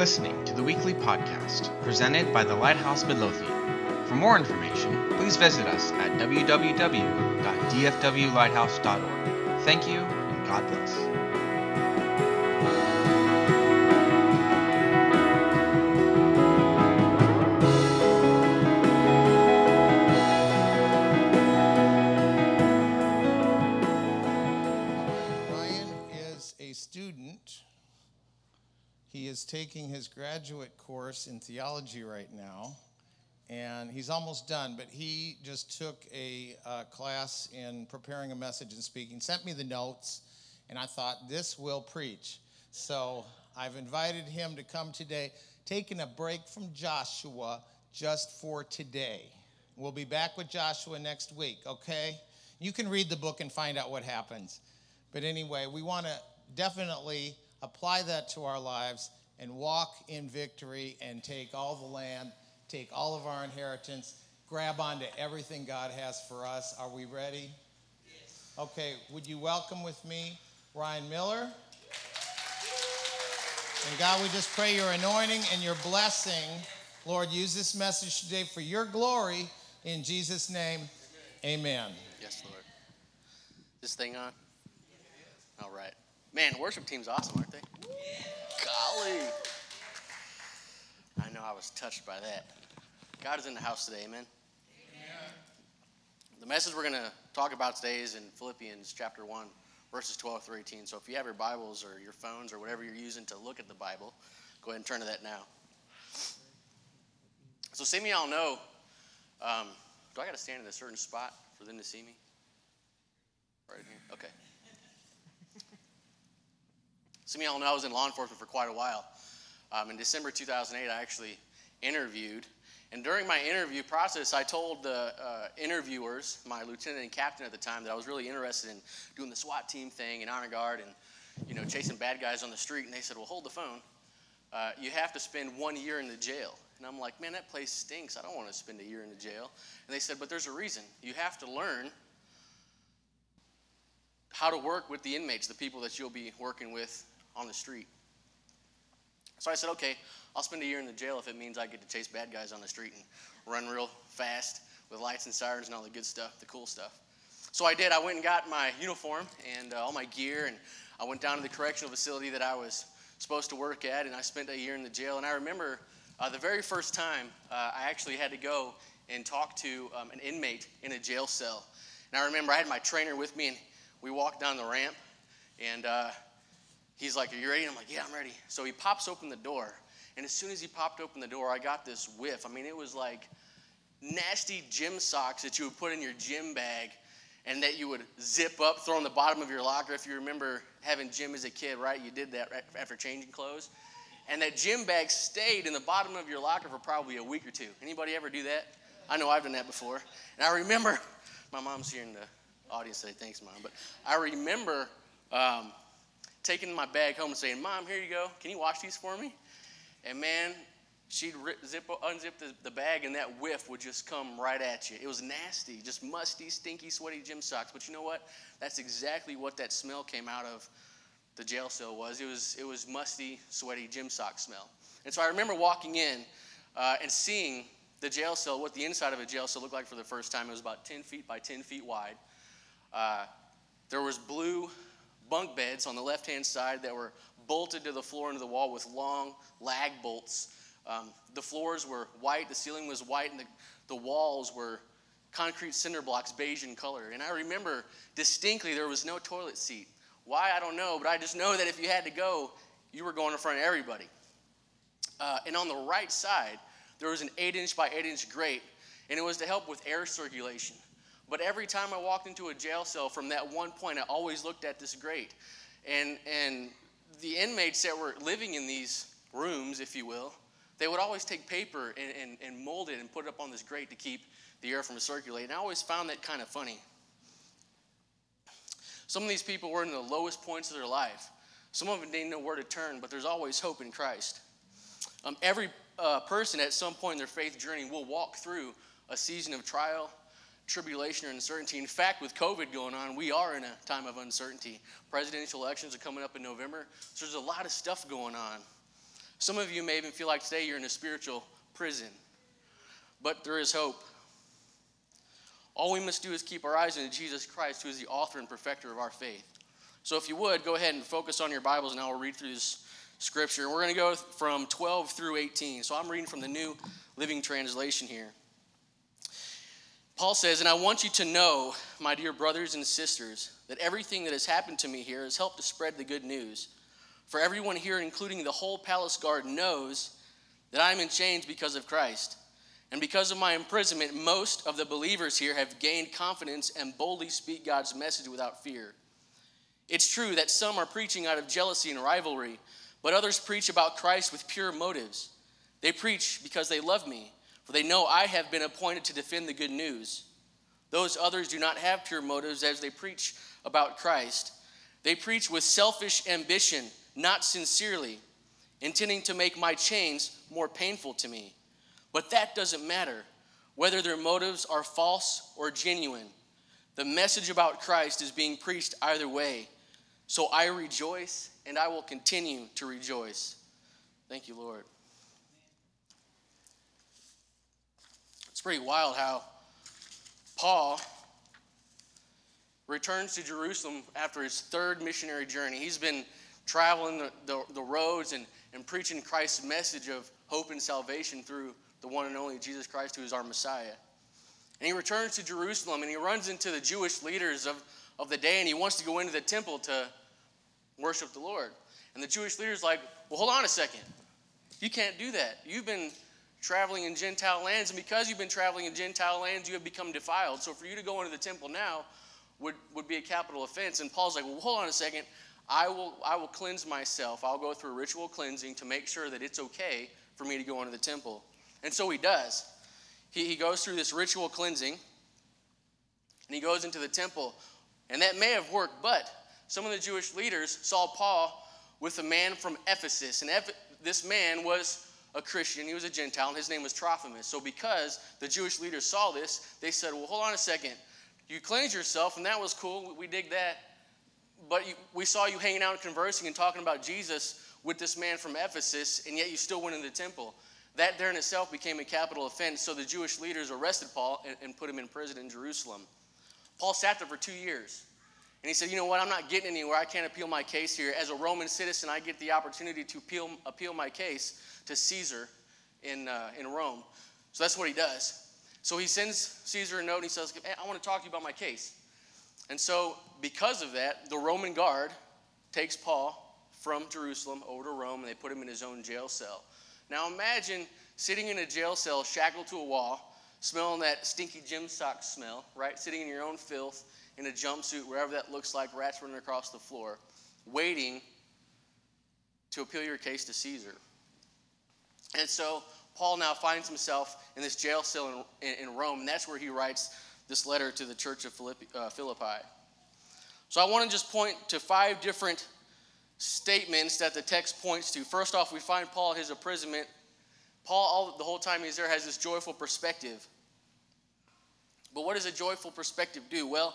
listening to the weekly podcast presented by the Lighthouse Midlothian. For more information, please visit us at www.dfwlighthouse.org. Thank you, and God bless. Course in theology right now, and he's almost done. But he just took a uh, class in preparing a message and speaking, sent me the notes, and I thought, this will preach. So I've invited him to come today, taking a break from Joshua just for today. We'll be back with Joshua next week, okay? You can read the book and find out what happens. But anyway, we want to definitely apply that to our lives and walk in victory and take all the land, take all of our inheritance, grab onto everything God has for us. Are we ready? Yes. Okay, would you welcome with me Ryan Miller? And God, we just pray your anointing and your blessing. Lord, use this message today for your glory. In Jesus' name, amen. Yes, Lord. This thing on? All right. Man, worship team's awesome, aren't they? Golly. I know I was touched by that. God is in the house today, amen. The message we're going to talk about today is in Philippians chapter 1, verses 12 through 18. So if you have your Bibles or your phones or whatever you're using to look at the Bible, go ahead and turn to that now. So, see me, y'all know um, do I got to stand in a certain spot for them to see me? Right here? Okay. Some of y'all know I was in law enforcement for quite a while. Um, in December 2008, I actually interviewed. And during my interview process, I told the uh, interviewers, my lieutenant and captain at the time, that I was really interested in doing the SWAT team thing and honor guard and you know chasing bad guys on the street. And they said, "Well, hold the phone. Uh, you have to spend one year in the jail." And I'm like, "Man, that place stinks. I don't want to spend a year in the jail." And they said, "But there's a reason. You have to learn how to work with the inmates, the people that you'll be working with on the street. So I said, okay, I'll spend a year in the jail if it means I get to chase bad guys on the street and run real fast with lights and sirens and all the good stuff, the cool stuff. So I did. I went and got my uniform and uh, all my gear, and I went down to the correctional facility that I was supposed to work at, and I spent a year in the jail. And I remember uh, the very first time uh, I actually had to go and talk to um, an inmate in a jail cell. And I remember I had my trainer with me, and we walked down the ramp, and uh, he's like, Are you ready? And I'm like, Yeah, I'm ready. So he pops open the door. And as soon as he popped open the door, I got this whiff. I mean, it was like nasty gym socks that you would put in your gym bag and that you would zip up, throw in the bottom of your locker. If you remember having gym as a kid, right? You did that right after changing clothes. And that gym bag stayed in the bottom of your locker for probably a week or two. Anybody ever do that? I know I've done that before. And I remember, my mom's here in the audience say thanks, mom. But I remember um, taking my bag home and saying, Mom, here you go. Can you wash these for me? And man, she'd zip, unzip the, the bag, and that whiff would just come right at you. It was nasty, just musty, stinky, sweaty gym socks. But you know what? That's exactly what that smell came out of the jail cell was. It was, it was musty, sweaty gym sock smell. And so I remember walking in uh, and seeing the jail cell, what the inside of a jail cell looked like for the first time. It was about 10 feet by 10 feet wide. Uh, there was blue bunk beds on the left-hand side that were bolted to the floor and to the wall with long lag bolts. Um, the floors were white, the ceiling was white, and the, the walls were concrete cinder blocks, beige in color. And I remember distinctly there was no toilet seat. Why, I don't know, but I just know that if you had to go, you were going in front of everybody. Uh, and on the right side, there was an 8 inch by 8 inch grate, and it was to help with air circulation. But every time I walked into a jail cell from that one point, I always looked at this grate. And, and the inmates that were living in these rooms, if you will, they would always take paper and, and, and mold it and put it up on this grate to keep the air from circulating. I always found that kind of funny. Some of these people were in the lowest points of their life. Some of them didn't know where to turn, but there's always hope in Christ. Um, every uh, person at some point in their faith journey will walk through a season of trial, tribulation, or uncertainty. In fact, with COVID going on, we are in a time of uncertainty. Presidential elections are coming up in November, so there's a lot of stuff going on. Some of you may even feel like today you're in a spiritual prison, but there is hope. All we must do is keep our eyes on Jesus Christ, who is the author and perfecter of our faith. So, if you would, go ahead and focus on your Bibles, and I will read through this scripture. We're going to go from 12 through 18. So, I'm reading from the New Living Translation here. Paul says, And I want you to know, my dear brothers and sisters, that everything that has happened to me here has helped to spread the good news. For everyone here, including the whole palace guard, knows that I am in chains because of Christ. And because of my imprisonment, most of the believers here have gained confidence and boldly speak God's message without fear. It's true that some are preaching out of jealousy and rivalry, but others preach about Christ with pure motives. They preach because they love me, for they know I have been appointed to defend the good news. Those others do not have pure motives as they preach about Christ. They preach with selfish ambition, not sincerely, intending to make my chains more painful to me. But that doesn't matter, whether their motives are false or genuine. The message about Christ is being preached either way. So I rejoice and I will continue to rejoice. Thank you, Lord. It's pretty wild how Paul returns to Jerusalem after his third missionary journey. He's been traveling the, the, the roads and, and preaching Christ's message of hope and salvation through the one and only Jesus Christ, who is our Messiah. And he returns to Jerusalem and he runs into the Jewish leaders of, of the day and he wants to go into the temple to worship the Lord. And the Jewish leader's like, well, hold on a second. You can't do that. You've been traveling in Gentile lands, and because you've been traveling in Gentile lands, you have become defiled. So for you to go into the temple now would, would be a capital offense. And Paul's like, well, hold on a second. I will, I will cleanse myself. I'll go through ritual cleansing to make sure that it's okay for me to go into the temple. And so he does. He, he goes through this ritual cleansing and he goes into the temple. And that may have worked, but some of the Jewish leaders saw Paul with a man from Ephesus. And this man was a Christian, he was a Gentile, and his name was Trophimus. So, because the Jewish leaders saw this, they said, Well, hold on a second. You cleansed yourself, and that was cool. We dig that. But you, we saw you hanging out and conversing and talking about Jesus with this man from Ephesus, and yet you still went in the temple. That there in itself became a capital offense, so the Jewish leaders arrested Paul and, and put him in prison in Jerusalem. Paul sat there for two years. And he said, You know what? I'm not getting anywhere. I can't appeal my case here. As a Roman citizen, I get the opportunity to appeal, appeal my case to Caesar in, uh, in Rome. So that's what he does. So he sends Caesar a note and he says, hey, I want to talk to you about my case. And so, because of that, the Roman guard takes Paul from Jerusalem over to Rome and they put him in his own jail cell. Now imagine sitting in a jail cell, shackled to a wall, smelling that stinky gym sock smell, right? Sitting in your own filth in a jumpsuit, wherever that looks like, rats running across the floor, waiting to appeal your case to Caesar. And so Paul now finds himself in this jail cell in, in, in Rome, and that's where he writes this letter to the church of Philippi. Uh, Philippi. So I want to just point to five different statements that the text points to. First off, we find Paul, in his imprisonment. Paul, all, the whole time he's there, has this joyful perspective. But what does a joyful perspective do? Well,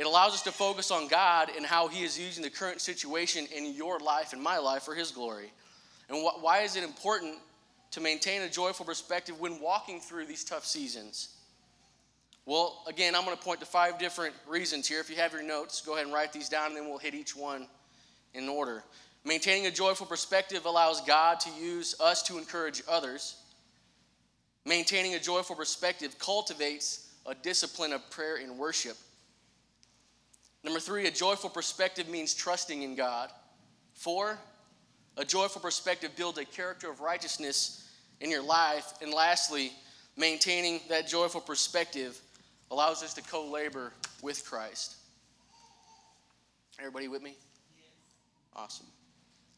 it allows us to focus on God and how He is using the current situation in your life and my life for His glory. And wh- why is it important to maintain a joyful perspective when walking through these tough seasons? Well, again, I'm going to point to five different reasons here. If you have your notes, go ahead and write these down, and then we'll hit each one in order. Maintaining a joyful perspective allows God to use us to encourage others. Maintaining a joyful perspective cultivates a discipline of prayer and worship. Number three, a joyful perspective means trusting in God. Four, a joyful perspective builds a character of righteousness in your life. And lastly, maintaining that joyful perspective allows us to co labor with Christ. Everybody with me? Awesome.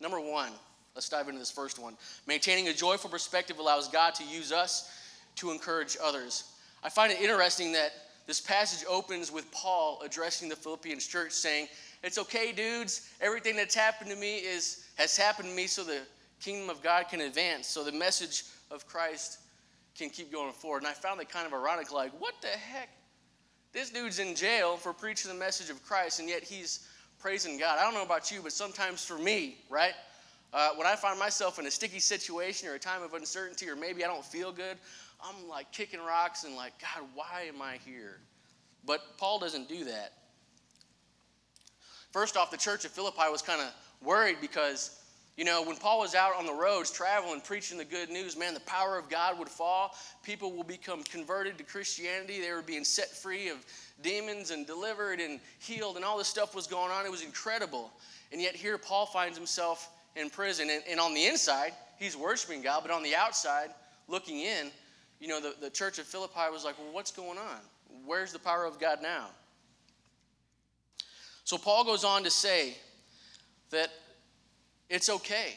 Number one, let's dive into this first one. Maintaining a joyful perspective allows God to use us to encourage others. I find it interesting that this passage opens with Paul addressing the Philippians church saying, It's okay, dudes. Everything that's happened to me is has happened to me so the kingdom of God can advance, so the message of Christ can keep going forward. And I found that kind of ironic, like, what the heck? This dude's in jail for preaching the message of Christ, and yet he's praising God. I don't know about you, but sometimes for me, right? Uh, when I find myself in a sticky situation or a time of uncertainty, or maybe I don't feel good, I'm like kicking rocks and like, God, why am I here? But Paul doesn't do that. First off, the church of Philippi was kind of worried because, you know, when Paul was out on the roads traveling, preaching the good news, man, the power of God would fall. People will become converted to Christianity. They were being set free of demons and delivered and healed, and all this stuff was going on. It was incredible. And yet, here Paul finds himself in prison. And, and on the inside, he's worshiping God, but on the outside, looking in, you know, the, the church of Philippi was like, well, what's going on? Where's the power of God now? So Paul goes on to say that it's okay.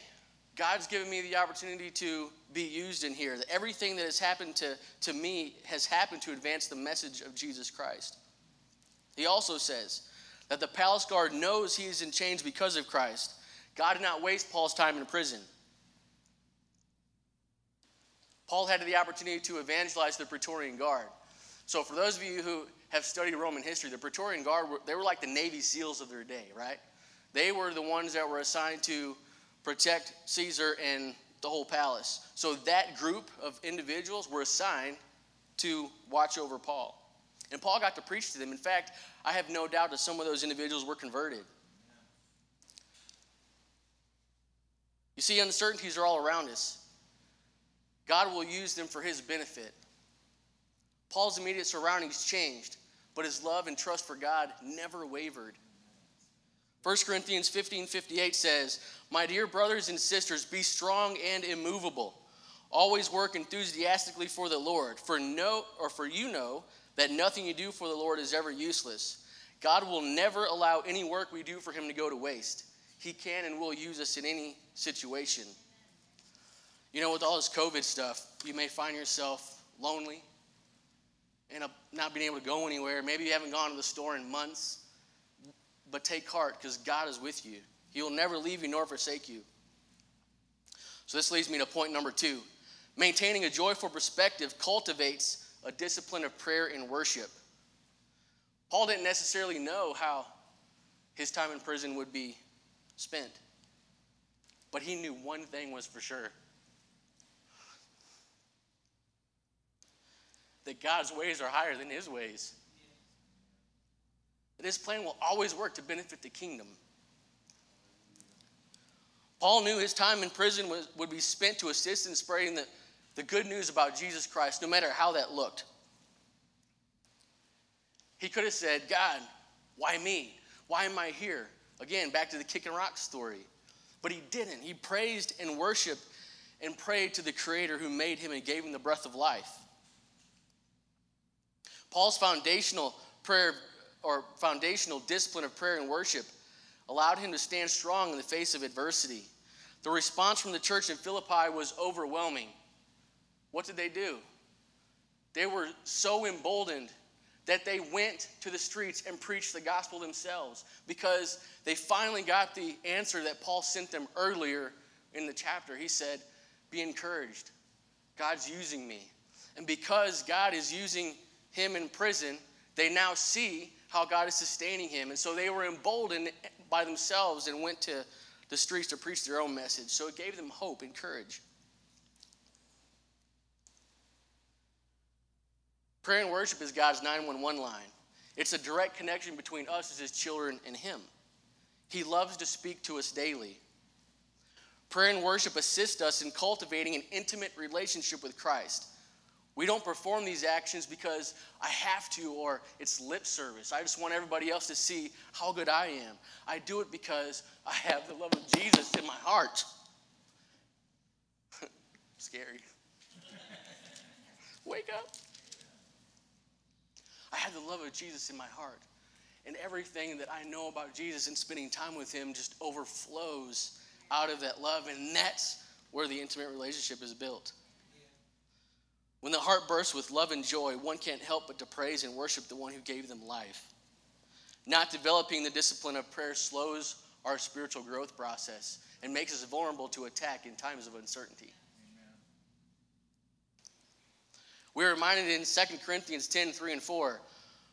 God's given me the opportunity to be used in here. That everything that has happened to, to me has happened to advance the message of Jesus Christ. He also says that the palace guard knows he is in chains because of Christ. God did not waste Paul's time in prison. Paul had the opportunity to evangelize the Praetorian Guard. So, for those of you who have studied Roman history, the Praetorian Guard, were, they were like the Navy SEALs of their day, right? They were the ones that were assigned to protect Caesar and the whole palace. So that group of individuals were assigned to watch over Paul. And Paul got to preach to them. In fact, I have no doubt that some of those individuals were converted. You see, uncertainties are all around us. God will use them for his benefit. Paul's immediate surroundings changed, but his love and trust for God never wavered. 1 Corinthians 15 58 says, My dear brothers and sisters, be strong and immovable. Always work enthusiastically for the Lord, for no or for you know that nothing you do for the Lord is ever useless. God will never allow any work we do for him to go to waste. He can and will use us in any situation. You know, with all this COVID stuff, you may find yourself lonely, and not being able to go anywhere. Maybe you haven't gone to the store in months. But take heart because God is with you. He will never leave you nor forsake you. So, this leads me to point number two. Maintaining a joyful perspective cultivates a discipline of prayer and worship. Paul didn't necessarily know how his time in prison would be spent, but he knew one thing was for sure that God's ways are higher than his ways. That his plan will always work to benefit the kingdom. Paul knew his time in prison was, would be spent to assist in spreading the, the good news about Jesus Christ, no matter how that looked. He could have said, God, why me? Why am I here? Again, back to the kicking rock story. But he didn't. He praised and worshiped and prayed to the Creator who made him and gave him the breath of life. Paul's foundational prayer or foundational discipline of prayer and worship allowed him to stand strong in the face of adversity. The response from the church in Philippi was overwhelming. What did they do? They were so emboldened that they went to the streets and preached the gospel themselves because they finally got the answer that Paul sent them earlier in the chapter. He said, Be encouraged. God's using me. And because God is using him in prison, they now see how God is sustaining him. And so they were emboldened by themselves and went to the streets to preach their own message. So it gave them hope and courage. Prayer and worship is God's 911 line. It's a direct connection between us as his children and him. He loves to speak to us daily. Prayer and worship assist us in cultivating an intimate relationship with Christ. We don't perform these actions because I have to or it's lip service. I just want everybody else to see how good I am. I do it because I have the love of Jesus in my heart. Scary. Wake up. I have the love of Jesus in my heart. And everything that I know about Jesus and spending time with Him just overflows out of that love. And that's where the intimate relationship is built. When the heart bursts with love and joy, one can't help but to praise and worship the one who gave them life. Not developing the discipline of prayer slows our spiritual growth process and makes us vulnerable to attack in times of uncertainty. Amen. We're reminded in 2 Corinthians 10 3 and 4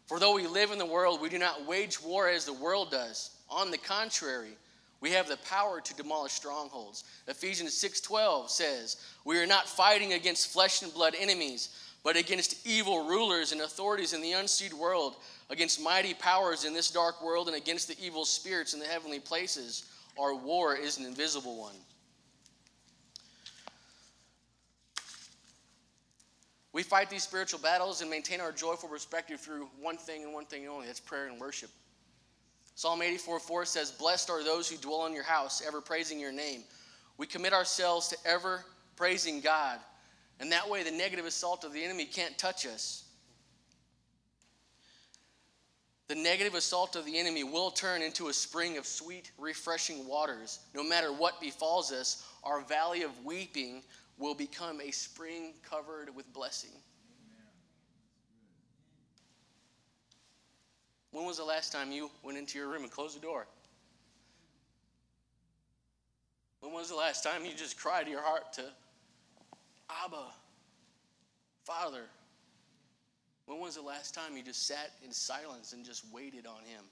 For though we live in the world, we do not wage war as the world does. On the contrary, We have the power to demolish strongholds. Ephesians 6:12 says, "We are not fighting against flesh and blood enemies, but against evil rulers and authorities in the unseen world, against mighty powers in this dark world and against the evil spirits in the heavenly places. Our war is an invisible one." We fight these spiritual battles and maintain our joyful perspective through one thing and one thing only that's prayer and worship. Psalm 84 4 says, Blessed are those who dwell in your house, ever praising your name. We commit ourselves to ever praising God, and that way the negative assault of the enemy can't touch us. The negative assault of the enemy will turn into a spring of sweet, refreshing waters. No matter what befalls us, our valley of weeping will become a spring covered with blessing. When was the last time you went into your room and closed the door? When was the last time you just cried your heart to Abba, Father? When was the last time you just sat in silence and just waited on Him?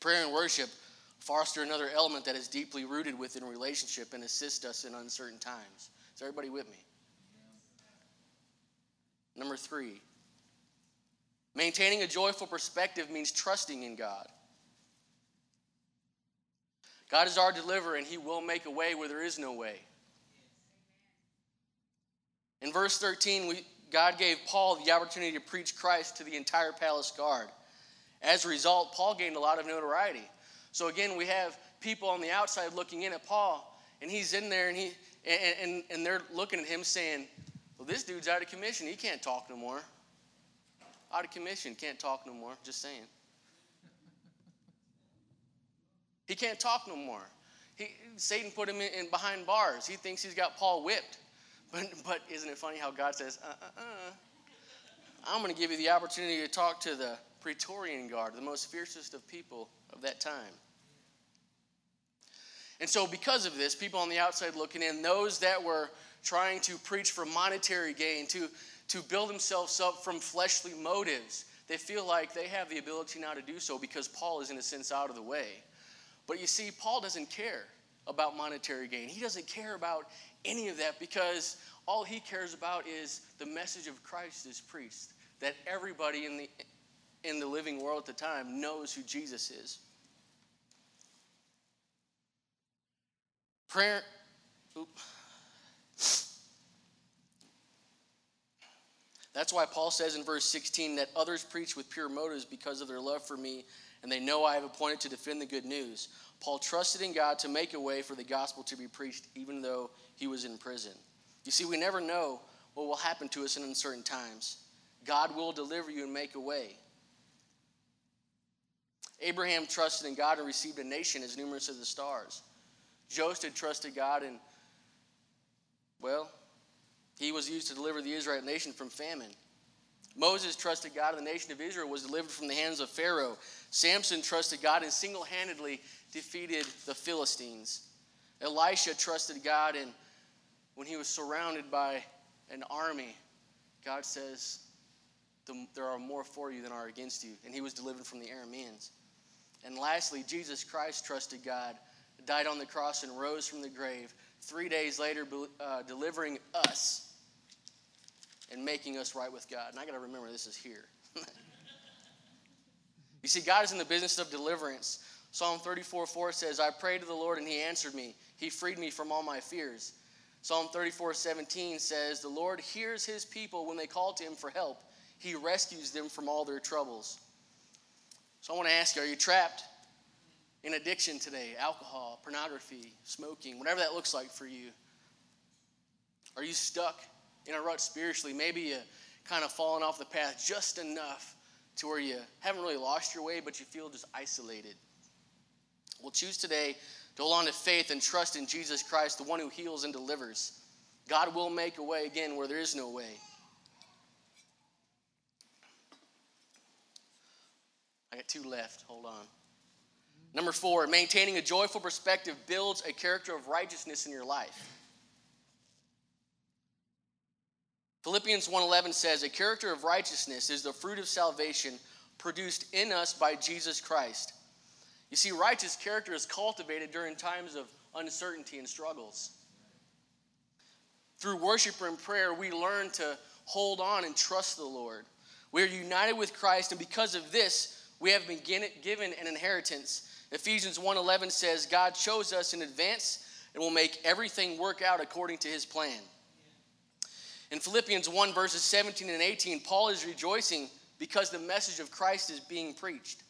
Prayer and worship foster another element that is deeply rooted within relationship and assist us in uncertain times. Is everybody with me? Number three, Maintaining a joyful perspective means trusting in God. God is our deliverer, and He will make a way where there is no way. In verse 13, we, God gave Paul the opportunity to preach Christ to the entire palace guard. As a result, Paul gained a lot of notoriety. So again, we have people on the outside looking in at Paul, and he's in there, and he and, and, and they're looking at him saying, "Well, this dude's out of commission. He can't talk no more." out of commission, can't talk no more. Just saying. He can't talk no more. He, Satan put him in, in, behind bars. He thinks he's got Paul whipped. But, but isn't it funny how God says, uh uh uh, I'm going to give you the opportunity to talk to the Praetorian Guard, the most fiercest of people of that time. And so, because of this, people on the outside looking in, those that were trying to preach for monetary gain, to, to build themselves up from fleshly motives. They feel like they have the ability now to do so because Paul is, in a sense, out of the way. But you see, Paul doesn't care about monetary gain. He doesn't care about any of that because all he cares about is the message of Christ is preached, that everybody in the, in the living world at the time knows who Jesus is. Prayer. Oops. That's why Paul says in verse 16 that others preach with pure motives because of their love for me, and they know I have appointed to defend the good news. Paul trusted in God to make a way for the gospel to be preached, even though he was in prison. You see, we never know what will happen to us in uncertain times. God will deliver you and make a way. Abraham trusted in God and received a nation as numerous as the stars. Joseph trusted God and, well, he was used to deliver the Israelite nation from famine. Moses trusted God, and the nation of Israel was delivered from the hands of Pharaoh. Samson trusted God and single handedly defeated the Philistines. Elisha trusted God, and when he was surrounded by an army, God says, There are more for you than are against you. And he was delivered from the Arameans. And lastly, Jesus Christ trusted God, died on the cross, and rose from the grave three days later, uh, delivering us and making us right with God. And I got to remember this is here. you see, God is in the business of deliverance. Psalm 34 4 says, I prayed to the Lord and he answered me. He freed me from all my fears. Psalm 34 17 says, The Lord hears his people when they call to him for help. He rescues them from all their troubles. So I want to ask you, are you trapped in addiction today? Alcohol, pornography, smoking, whatever that looks like for you. Are you stuck in a rut spiritually? Maybe you kind of fallen off the path just enough to where you haven't really lost your way, but you feel just isolated. Well, choose today to hold on to faith and trust in Jesus Christ, the one who heals and delivers. God will make a way again where there is no way. I got two left. Hold on. Number four, maintaining a joyful perspective builds a character of righteousness in your life. Philippians 1:11 says, "A character of righteousness is the fruit of salvation produced in us by Jesus Christ." You see, righteous character is cultivated during times of uncertainty and struggles. Through worship and prayer, we learn to hold on and trust the Lord. We are united with Christ, and because of this, we have been given an inheritance. Ephesians 1:11 says, "God chose us in advance and will make everything work out according to his plan." In Philippians 1 verses 17 and 18, Paul is rejoicing because the message of Christ is being preached.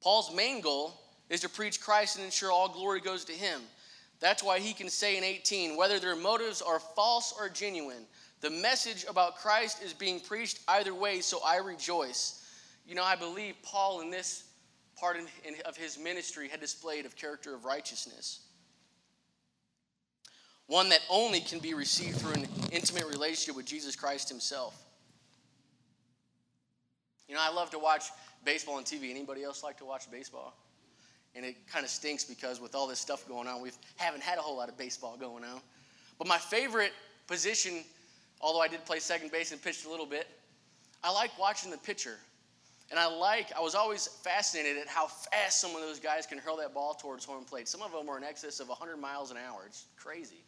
Paul's main goal is to preach Christ and ensure all glory goes to him. That's why he can say in 18, whether their motives are false or genuine, the message about Christ is being preached either way, so I rejoice. You know, I believe Paul in this part of his ministry had displayed of character of righteousness. One that only can be received through an intimate relationship with Jesus Christ himself. You know, I love to watch baseball on TV. Anybody else like to watch baseball? And it kind of stinks because with all this stuff going on, we haven't had a whole lot of baseball going on. But my favorite position, although I did play second base and pitched a little bit, I like watching the pitcher. And I like, I was always fascinated at how fast some of those guys can hurl that ball towards home plate. Some of them are in excess of 100 miles an hour. It's crazy.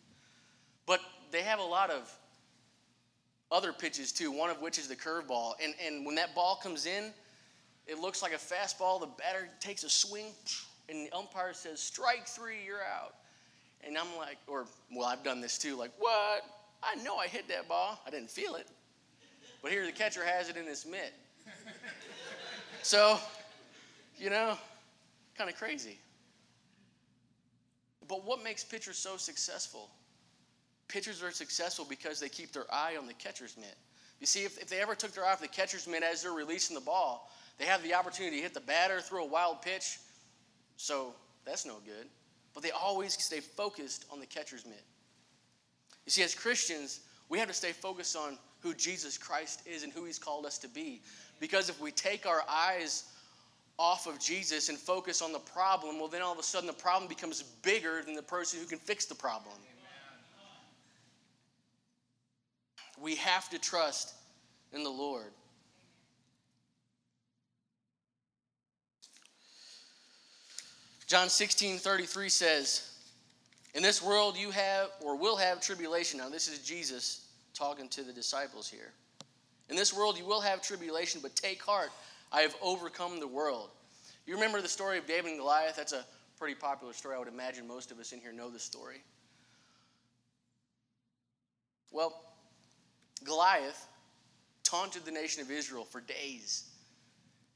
But they have a lot of other pitches too, one of which is the curveball. And, and when that ball comes in, it looks like a fastball. The batter takes a swing, and the umpire says, strike three, you're out. And I'm like, or, well, I've done this too, like, what? I know I hit that ball. I didn't feel it. But here the catcher has it in his mitt. So, you know, kind of crazy. But what makes pitchers so successful? Pitchers are successful because they keep their eye on the catcher's mitt. You see, if, if they ever took their eye off the catcher's mitt as they're releasing the ball, they have the opportunity to hit the batter, throw a wild pitch, so that's no good. But they always stay focused on the catcher's mitt. You see, as Christians, we have to stay focused on who Jesus Christ is and who he's called us to be. Because if we take our eyes off of Jesus and focus on the problem, well, then all of a sudden the problem becomes bigger than the person who can fix the problem. We have to trust in the Lord. John 16 33 says, In this world you have or will have tribulation. Now, this is Jesus talking to the disciples here. In this world you will have tribulation, but take heart, I have overcome the world. You remember the story of David and Goliath? That's a pretty popular story. I would imagine most of us in here know the story. Well, Goliath taunted the nation of Israel for days.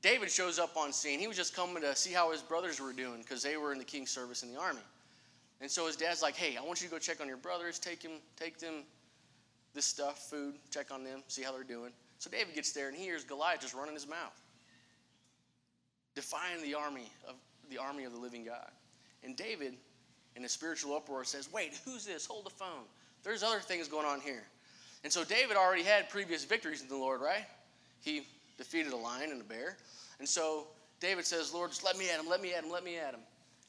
David shows up on scene. He was just coming to see how his brothers were doing because they were in the king's service in the army. And so his dad's like, "Hey, I want you to go check on your brothers. Take him, take them this stuff, food. Check on them, see how they're doing." So David gets there and he hears Goliath just running his mouth, defying the army of the army of the living God. And David, in a spiritual uproar, says, "Wait, who's this? Hold the phone. There's other things going on here." And so David already had previous victories in the Lord, right? He defeated a lion and a bear. And so David says, Lord, just let me at him, let me at him, let me at him.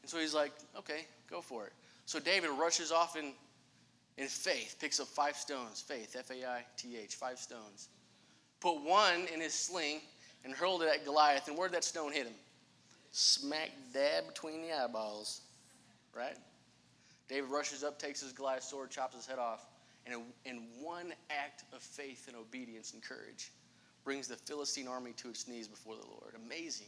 And so he's like, okay, go for it. So David rushes off in, in faith, picks up five stones, faith, F A I T H, five stones. Put one in his sling and hurled it at Goliath. And where'd that stone hit him? Smack dab between the eyeballs, right? David rushes up, takes his Goliath sword, chops his head off, and in one act of faith and obedience and courage, brings the Philistine army to its knees before the Lord. Amazing.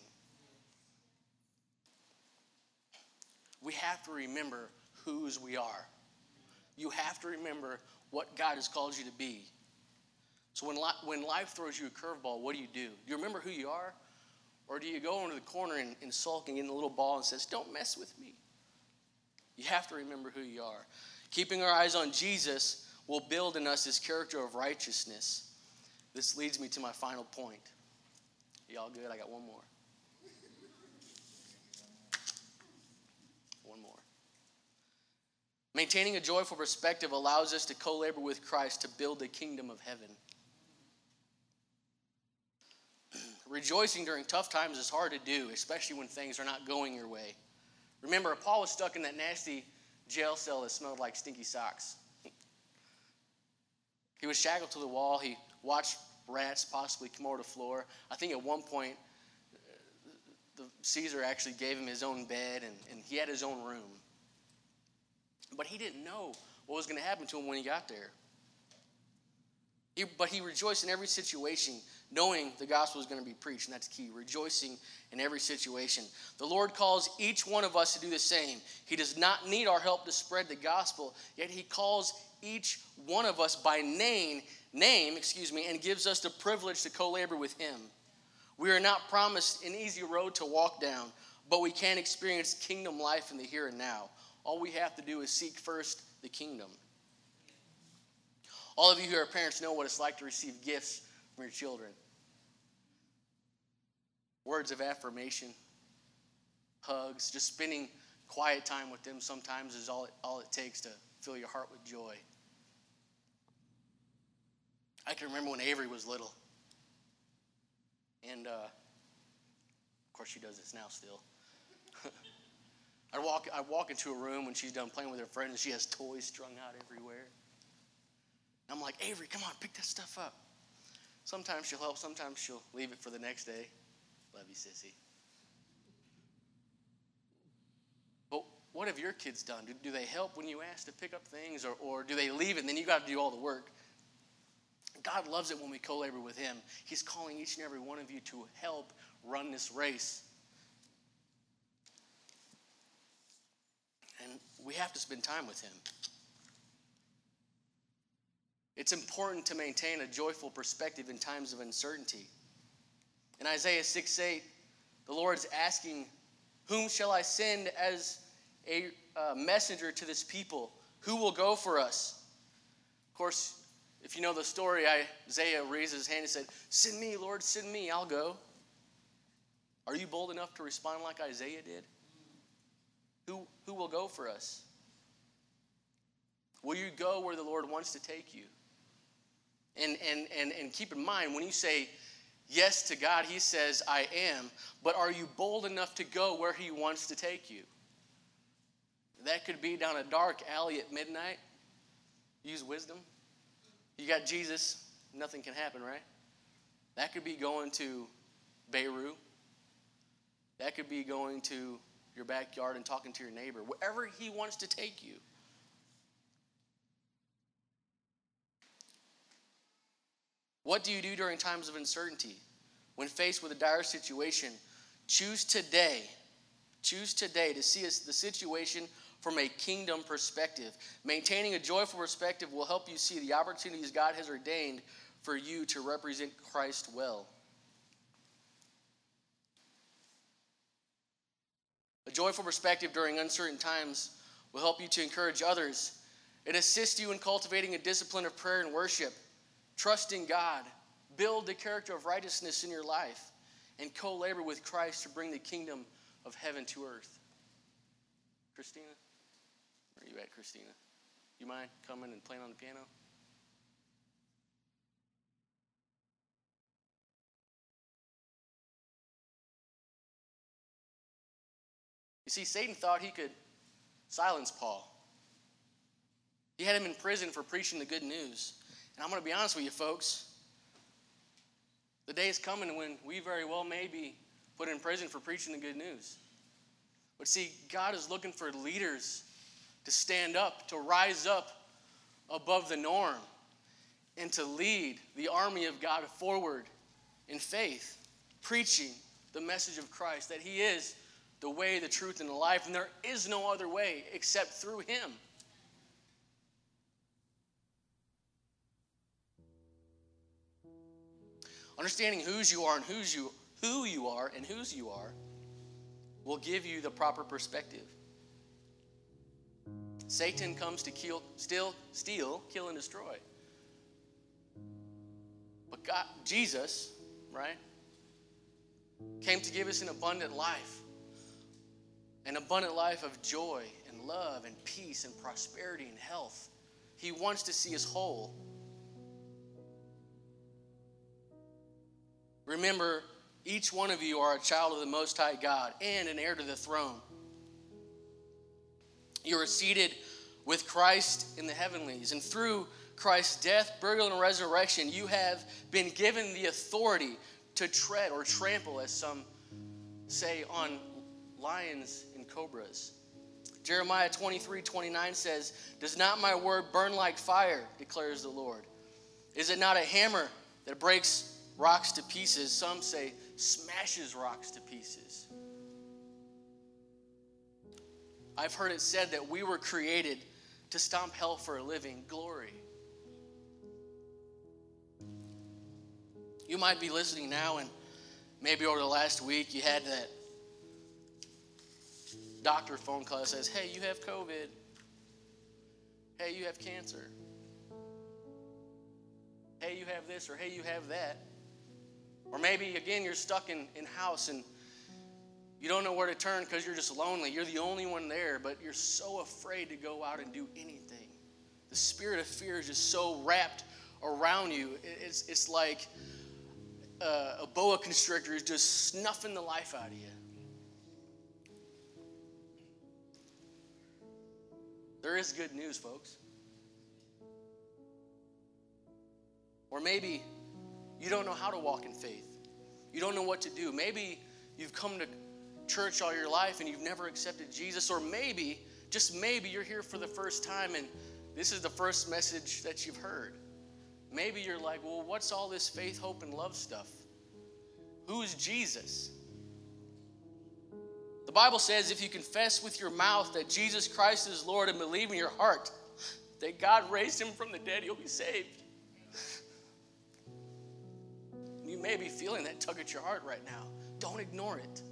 We have to remember whose we are. You have to remember what God has called you to be. So when, li- when life throws you a curveball, what do you do? Do you remember who you are? Or do you go into the corner and, and sulk and get in the little ball and says, Don't mess with me? You have to remember who you are. Keeping our eyes on Jesus will build in us this character of righteousness. This leads me to my final point. Y'all good? I got one more. One more. Maintaining a joyful perspective allows us to co labor with Christ to build the kingdom of heaven. Rejoicing during tough times is hard to do, especially when things are not going your way. Remember, Paul was stuck in that nasty jail cell that smelled like stinky socks. He was shackled to the wall. He watched rats possibly come over the floor. I think at one point, uh, the Caesar actually gave him his own bed and, and he had his own room. But he didn't know what was going to happen to him when he got there. He, but he rejoiced in every situation, knowing the gospel was going to be preached, and that's key. Rejoicing in every situation. The Lord calls each one of us to do the same. He does not need our help to spread the gospel, yet He calls each one of us by name, name, excuse me, and gives us the privilege to co-labor with Him. We are not promised an easy road to walk down, but we can experience kingdom life in the here and now. All we have to do is seek first the kingdom. All of you who are parents know what it's like to receive gifts from your children. Words of affirmation, hugs, just spending quiet time with them sometimes is all it, all it takes to fill your heart with joy. I can remember when Avery was little. And uh, of course, she does this now still. I'd walk, I'd walk into a room when she's done playing with her friends and she has toys strung out everywhere. I'm like, Avery, come on, pick that stuff up. Sometimes she'll help, sometimes she'll leave it for the next day. Love you, sissy. But what have your kids done? Do, do they help when you ask to pick up things, or, or do they leave it and then you got to do all the work? God loves it when we co labor with Him. He's calling each and every one of you to help run this race. And we have to spend time with Him. It's important to maintain a joyful perspective in times of uncertainty. In Isaiah 6 8, the Lord's asking, Whom shall I send as a uh, messenger to this people? Who will go for us? Of course, if you know the story, Isaiah raised his hand and said, Send me, Lord, send me, I'll go. Are you bold enough to respond like Isaiah did? Who, who will go for us? Will you go where the Lord wants to take you? And, and, and, and keep in mind, when you say yes to God, He says, I am. But are you bold enough to go where He wants to take you? That could be down a dark alley at midnight. Use wisdom. You got Jesus, nothing can happen, right? That could be going to Beirut. That could be going to your backyard and talking to your neighbor. Wherever He wants to take you. What do you do during times of uncertainty? When faced with a dire situation, choose today, choose today to see the situation from a kingdom perspective. Maintaining a joyful perspective will help you see the opportunities God has ordained for you to represent Christ well. Joyful perspective during uncertain times will help you to encourage others and assist you in cultivating a discipline of prayer and worship Trust in God. Build the character of righteousness in your life and co labor with Christ to bring the kingdom of heaven to earth. Christina? Where are you at, Christina? You mind coming and playing on the piano? See, Satan thought he could silence Paul. He had him in prison for preaching the good news. And I'm going to be honest with you, folks. The day is coming when we very well may be put in prison for preaching the good news. But see, God is looking for leaders to stand up, to rise up above the norm, and to lead the army of God forward in faith, preaching the message of Christ that He is the way, the truth, and the life, and there is no other way except through Him. Understanding whose you are and whose you who you are and whose you are will give you the proper perspective. Satan comes to kill, steal, steal, kill, and destroy. But God, Jesus, right, came to give us an abundant life. An abundant life of joy and love and peace and prosperity and health. He wants to see us whole. Remember, each one of you are a child of the Most High God and an heir to the throne. You are seated with Christ in the heavenlies, and through Christ's death, burial, and resurrection, you have been given the authority to tread or trample, as some say on lions and cobras. Jeremiah 23 29 says, Does not my word burn like fire, declares the Lord? Is it not a hammer that breaks rocks to pieces? Some say, smashes rocks to pieces. I've heard it said that we were created to stomp hell for a living glory. You might be listening now, and maybe over the last week you had that doctor phone call that says, Hey, you have COVID. Hey, you have cancer. Hey, you have this, or hey, you have that. Or maybe, again, you're stuck in, in house and you don't know where to turn because you're just lonely. You're the only one there, but you're so afraid to go out and do anything. The spirit of fear is just so wrapped around you. It's, it's like a, a boa constrictor is just snuffing the life out of you. There is good news, folks. Or maybe you don't know how to walk in faith. You don't know what to do. Maybe you've come to church all your life and you've never accepted Jesus. Or maybe, just maybe, you're here for the first time and this is the first message that you've heard. Maybe you're like, well, what's all this faith, hope, and love stuff? Who's Jesus? The Bible says if you confess with your mouth that Jesus Christ is Lord and believe in your heart that God raised him from the dead, you'll be saved. You may be feeling that tug at your heart right now. Don't ignore it.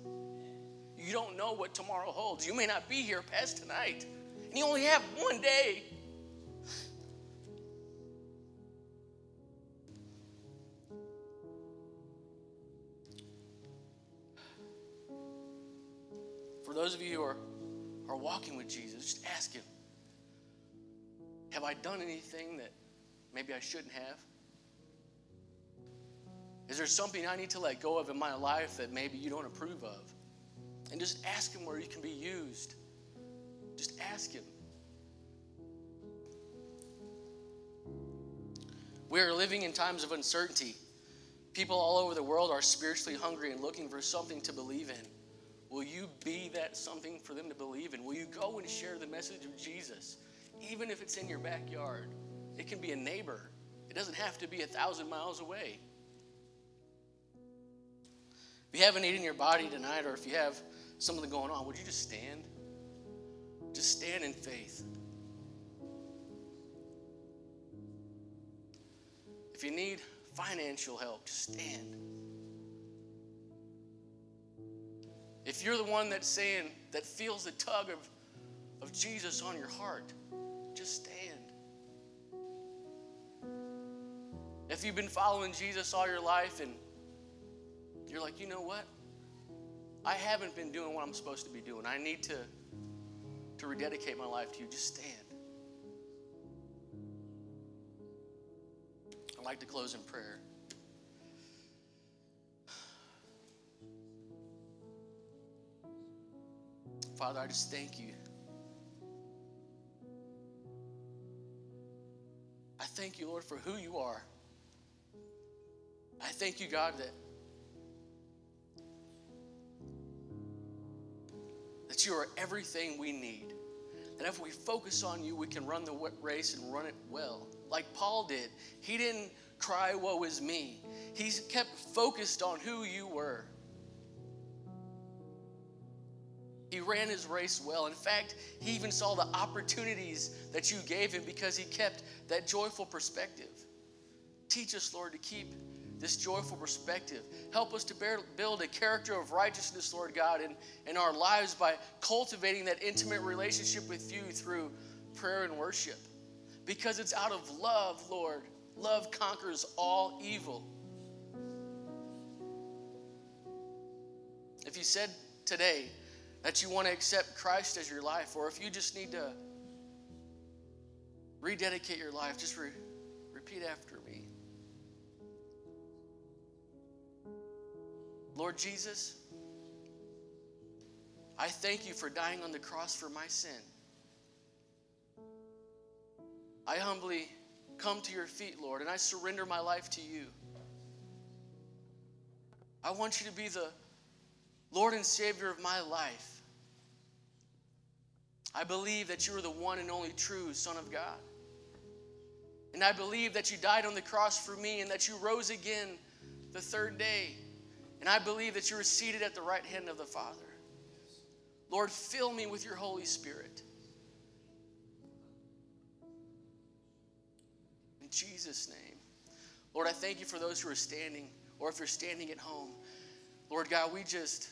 You don't know what tomorrow holds. You may not be here past tonight, and you only have one day. Those of you who are, are walking with Jesus, just ask Him Have I done anything that maybe I shouldn't have? Is there something I need to let go of in my life that maybe you don't approve of? And just ask Him where you can be used. Just ask Him. We are living in times of uncertainty. People all over the world are spiritually hungry and looking for something to believe in. Will you be that something for them to believe in? Will you go and share the message of Jesus, even if it's in your backyard? It can be a neighbor, it doesn't have to be a thousand miles away. If you have a need in your body tonight, or if you have something going on, would you just stand? Just stand in faith. If you need financial help, just stand. If you're the one that's saying, that feels the tug of, of Jesus on your heart, just stand. If you've been following Jesus all your life and you're like, you know what? I haven't been doing what I'm supposed to be doing. I need to, to rededicate my life to you. Just stand. I'd like to close in prayer. Father, I just thank you. I thank you, Lord, for who you are. I thank you, God, that, that you are everything we need. That if we focus on you, we can run the race and run it well. Like Paul did. He didn't cry, Woe is me. He kept focused on who you were. He ran his race well. In fact, he even saw the opportunities that you gave him because he kept that joyful perspective. Teach us, Lord, to keep this joyful perspective. Help us to bear, build a character of righteousness, Lord God, in, in our lives by cultivating that intimate relationship with you through prayer and worship. Because it's out of love, Lord. Love conquers all evil. If you said today, that you want to accept Christ as your life, or if you just need to rededicate your life, just re- repeat after me. Lord Jesus, I thank you for dying on the cross for my sin. I humbly come to your feet, Lord, and I surrender my life to you. I want you to be the Lord and Savior of my life. I believe that you are the one and only true Son of God. And I believe that you died on the cross for me and that you rose again the third day. And I believe that you are seated at the right hand of the Father. Lord, fill me with your Holy Spirit. In Jesus' name. Lord, I thank you for those who are standing, or if you're standing at home. Lord God, we just,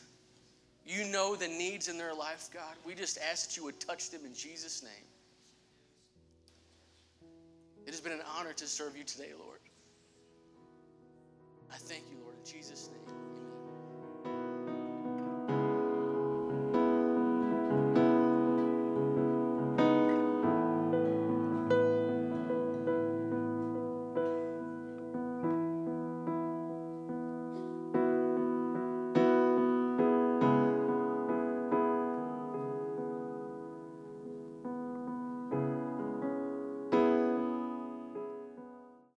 you know the needs in their life, God. We just ask that you would touch them in Jesus' name. It has been an honor to serve you today, Lord. I thank you, Lord, in Jesus' name.